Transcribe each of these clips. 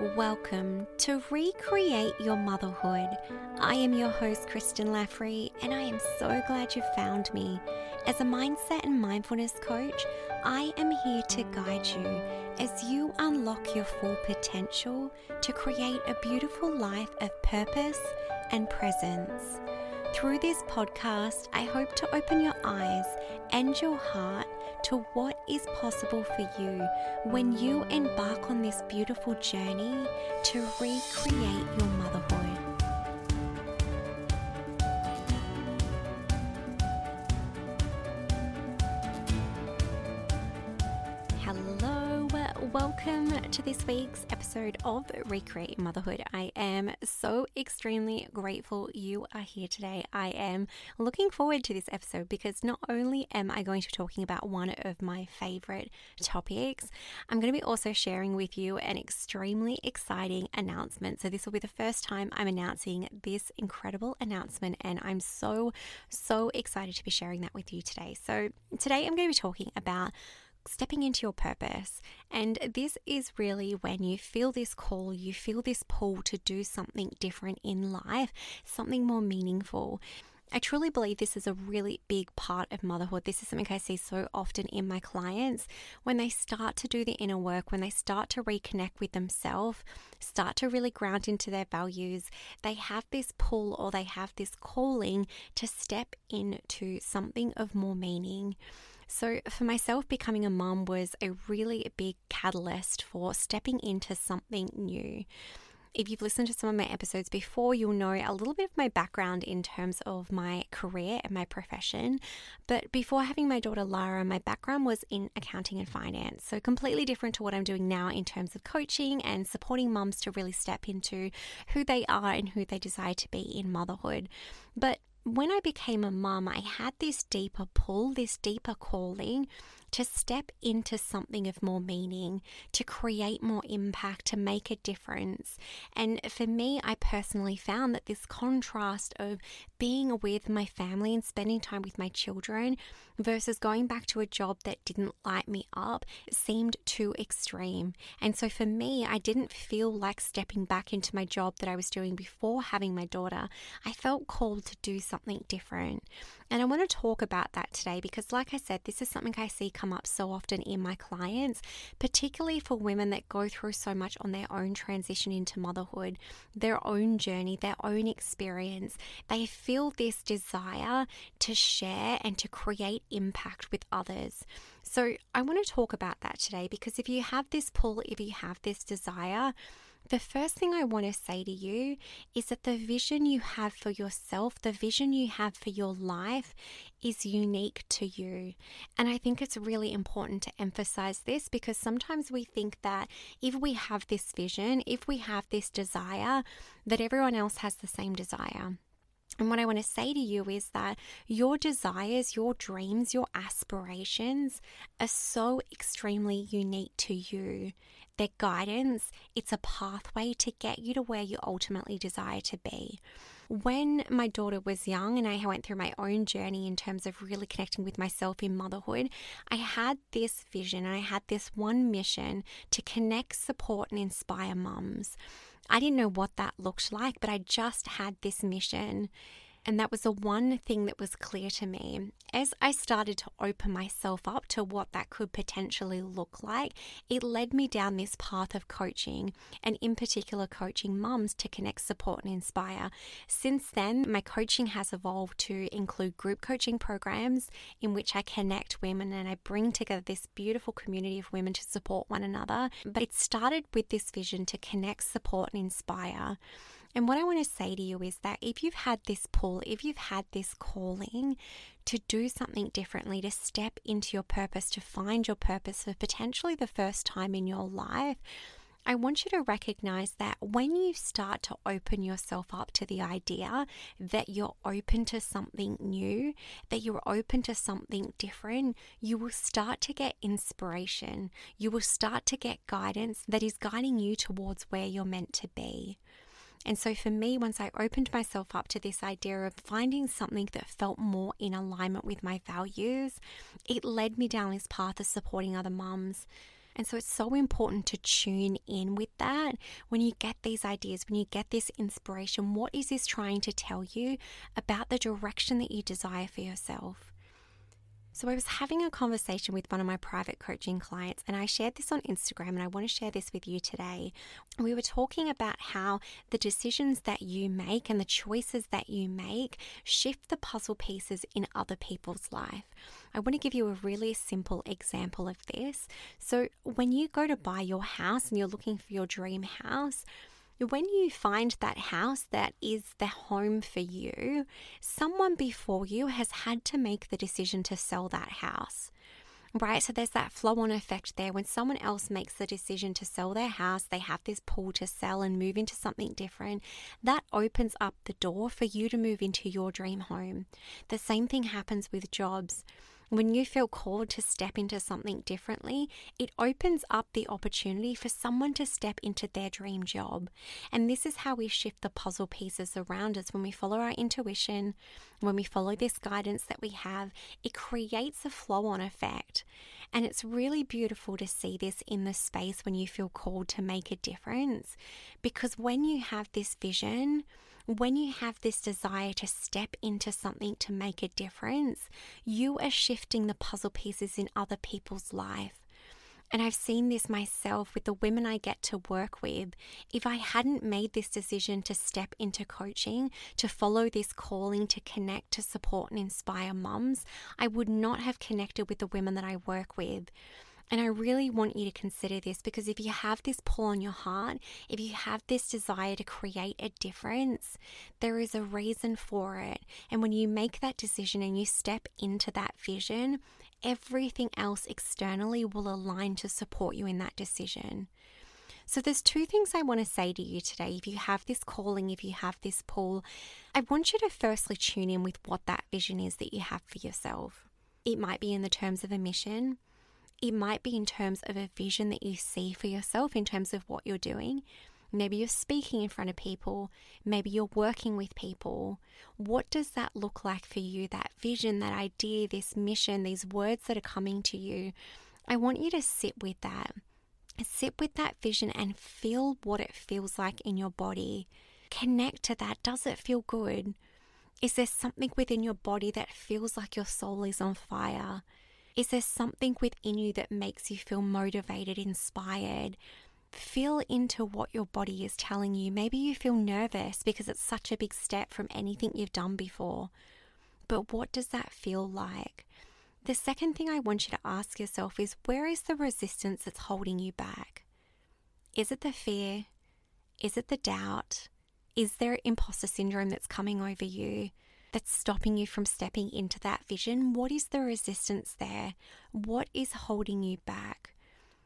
Welcome to Recreate Your Motherhood. I am your host, Kristen Laffrey, and I am so glad you found me. As a mindset and mindfulness coach, I am here to guide you as you unlock your full potential to create a beautiful life of purpose and presence. Through this podcast, I hope to open your eyes and your heart to what is possible for you when you embark on this beautiful journey to recreate your motherhood. Welcome to this week's episode of Recreate Motherhood. I am so extremely grateful you are here today. I am looking forward to this episode because not only am I going to be talking about one of my favorite topics, I'm going to be also sharing with you an extremely exciting announcement. So, this will be the first time I'm announcing this incredible announcement, and I'm so, so excited to be sharing that with you today. So, today I'm going to be talking about stepping into your purpose. And this is really when you feel this call, you feel this pull to do something different in life, something more meaningful. I truly believe this is a really big part of motherhood. This is something I see so often in my clients when they start to do the inner work, when they start to reconnect with themselves, start to really ground into their values, they have this pull or they have this calling to step into something of more meaning. So, for myself, becoming a mum was a really big catalyst for stepping into something new. If you've listened to some of my episodes before, you'll know a little bit of my background in terms of my career and my profession. But before having my daughter Lara, my background was in accounting and finance. So, completely different to what I'm doing now in terms of coaching and supporting mums to really step into who they are and who they desire to be in motherhood. But when I became a mum, I had this deeper pull, this deeper calling to step into something of more meaning, to create more impact, to make a difference. And for me, I personally found that this contrast of being with my family and spending time with my children versus going back to a job that didn't light me up seemed too extreme. And so for me, I didn't feel like stepping back into my job that I was doing before having my daughter. I felt called to do something different. And I want to talk about that today because, like I said, this is something I see come up so often in my clients, particularly for women that go through so much on their own transition into motherhood, their own journey, their own experience. They feel this desire to share and to create impact with others. So, I want to talk about that today because if you have this pull, if you have this desire, the first thing I want to say to you is that the vision you have for yourself, the vision you have for your life is unique to you. And I think it's really important to emphasize this because sometimes we think that if we have this vision, if we have this desire, that everyone else has the same desire. And what I want to say to you is that your desires, your dreams, your aspirations are so extremely unique to you. Their guidance, it's a pathway to get you to where you ultimately desire to be. When my daughter was young and I went through my own journey in terms of really connecting with myself in motherhood, I had this vision and I had this one mission to connect, support, and inspire mums. I didn't know what that looked like, but I just had this mission. And that was the one thing that was clear to me. As I started to open myself up to what that could potentially look like, it led me down this path of coaching, and in particular, coaching mums to connect, support, and inspire. Since then, my coaching has evolved to include group coaching programs in which I connect women and I bring together this beautiful community of women to support one another. But it started with this vision to connect, support, and inspire. And what I want to say to you is that if you've had this pull, if you've had this calling to do something differently, to step into your purpose, to find your purpose for potentially the first time in your life, I want you to recognize that when you start to open yourself up to the idea that you're open to something new, that you're open to something different, you will start to get inspiration. You will start to get guidance that is guiding you towards where you're meant to be. And so for me, once I opened myself up to this idea of finding something that felt more in alignment with my values, it led me down this path of supporting other mums. And so it's so important to tune in with that when you get these ideas, when you get this inspiration. What is this trying to tell you about the direction that you desire for yourself? So, I was having a conversation with one of my private coaching clients, and I shared this on Instagram, and I want to share this with you today. We were talking about how the decisions that you make and the choices that you make shift the puzzle pieces in other people's life. I want to give you a really simple example of this. So, when you go to buy your house and you're looking for your dream house, when you find that house that is the home for you, someone before you has had to make the decision to sell that house. Right, so there's that flow on effect there. When someone else makes the decision to sell their house, they have this pull to sell and move into something different. That opens up the door for you to move into your dream home. The same thing happens with jobs. When you feel called to step into something differently, it opens up the opportunity for someone to step into their dream job. And this is how we shift the puzzle pieces around us when we follow our intuition, when we follow this guidance that we have, it creates a flow on effect. And it's really beautiful to see this in the space when you feel called to make a difference. Because when you have this vision, when you have this desire to step into something to make a difference, you are shifting the puzzle pieces in other people's life. And I've seen this myself with the women I get to work with. If I hadn't made this decision to step into coaching, to follow this calling to connect, to support and inspire mums, I would not have connected with the women that I work with. And I really want you to consider this because if you have this pull on your heart, if you have this desire to create a difference, there is a reason for it. And when you make that decision and you step into that vision, everything else externally will align to support you in that decision. So, there's two things I want to say to you today. If you have this calling, if you have this pull, I want you to firstly tune in with what that vision is that you have for yourself. It might be in the terms of a mission, it might be in terms of a vision that you see for yourself in terms of what you're doing. Maybe you're speaking in front of people. Maybe you're working with people. What does that look like for you? That vision, that idea, this mission, these words that are coming to you. I want you to sit with that. Sit with that vision and feel what it feels like in your body. Connect to that. Does it feel good? Is there something within your body that feels like your soul is on fire? Is there something within you that makes you feel motivated, inspired? Feel into what your body is telling you. Maybe you feel nervous because it's such a big step from anything you've done before. But what does that feel like? The second thing I want you to ask yourself is where is the resistance that's holding you back? Is it the fear? Is it the doubt? Is there imposter syndrome that's coming over you? That's stopping you from stepping into that vision? What is the resistance there? What is holding you back?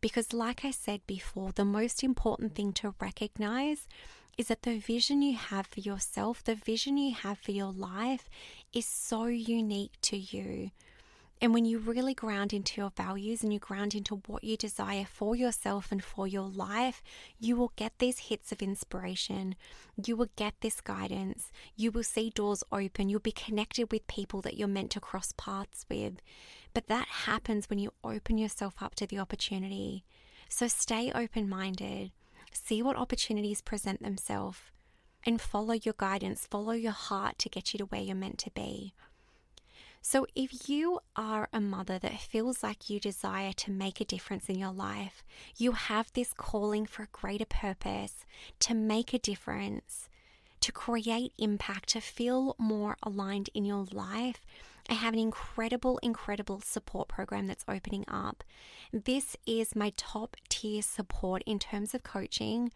Because, like I said before, the most important thing to recognize is that the vision you have for yourself, the vision you have for your life, is so unique to you. And when you really ground into your values and you ground into what you desire for yourself and for your life, you will get these hits of inspiration. You will get this guidance. You will see doors open. You'll be connected with people that you're meant to cross paths with. But that happens when you open yourself up to the opportunity. So stay open minded. See what opportunities present themselves and follow your guidance, follow your heart to get you to where you're meant to be. So, if you are a mother that feels like you desire to make a difference in your life, you have this calling for a greater purpose, to make a difference, to create impact, to feel more aligned in your life, I have an incredible, incredible support program that's opening up. This is my top tier support in terms of coaching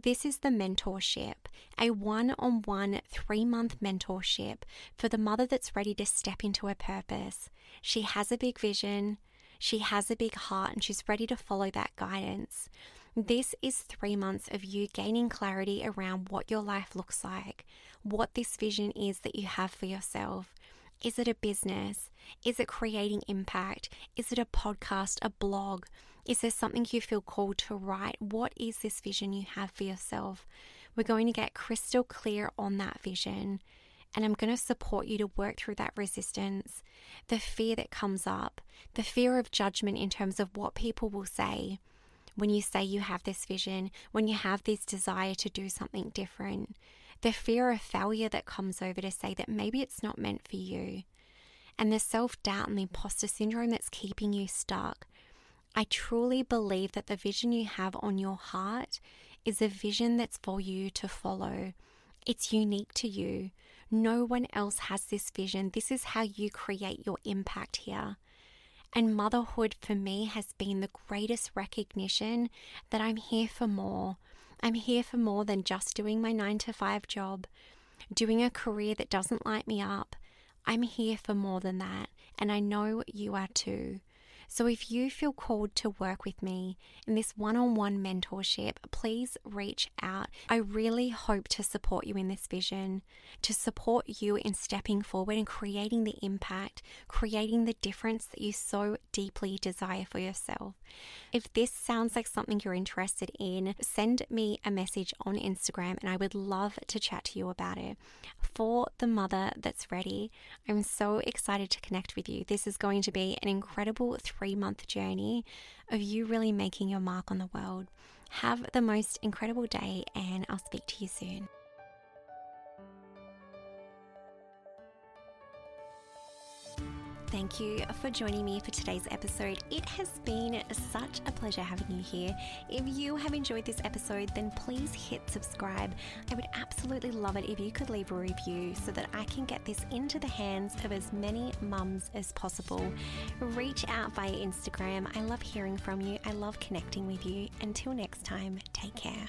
this is the mentorship, a one on one three month mentorship for the mother that's ready to step into her purpose. She has a big vision, she has a big heart, and she's ready to follow that guidance. This is three months of you gaining clarity around what your life looks like, what this vision is that you have for yourself. Is it a business? Is it creating impact? Is it a podcast, a blog? Is there something you feel called to write? What is this vision you have for yourself? We're going to get crystal clear on that vision. And I'm going to support you to work through that resistance, the fear that comes up, the fear of judgment in terms of what people will say when you say you have this vision, when you have this desire to do something different, the fear of failure that comes over to say that maybe it's not meant for you, and the self doubt and the imposter syndrome that's keeping you stuck. I truly believe that the vision you have on your heart is a vision that's for you to follow. It's unique to you. No one else has this vision. This is how you create your impact here. And motherhood for me has been the greatest recognition that I'm here for more. I'm here for more than just doing my nine to five job, doing a career that doesn't light me up. I'm here for more than that, and I know you are too. So if you feel called to work with me in this one on one mentorship, please reach out. I really hope to support you in this vision, to support you in stepping forward and creating the impact, creating the difference that you so deeply desire for yourself. If this sounds like something you're interested in, send me a message on Instagram and I would love to chat to you about it. For the mother that's ready, I'm so excited to connect with you. This is going to be an incredible three month journey of you really making your mark on the world. Have the most incredible day, and I'll speak to you soon. Thank you for joining me for today's episode. It has been such a pleasure having you here. If you have enjoyed this episode, then please hit subscribe. I would absolutely love it if you could leave a review so that I can get this into the hands of as many mums as possible. Reach out via Instagram. I love hearing from you, I love connecting with you. Until next time, take care.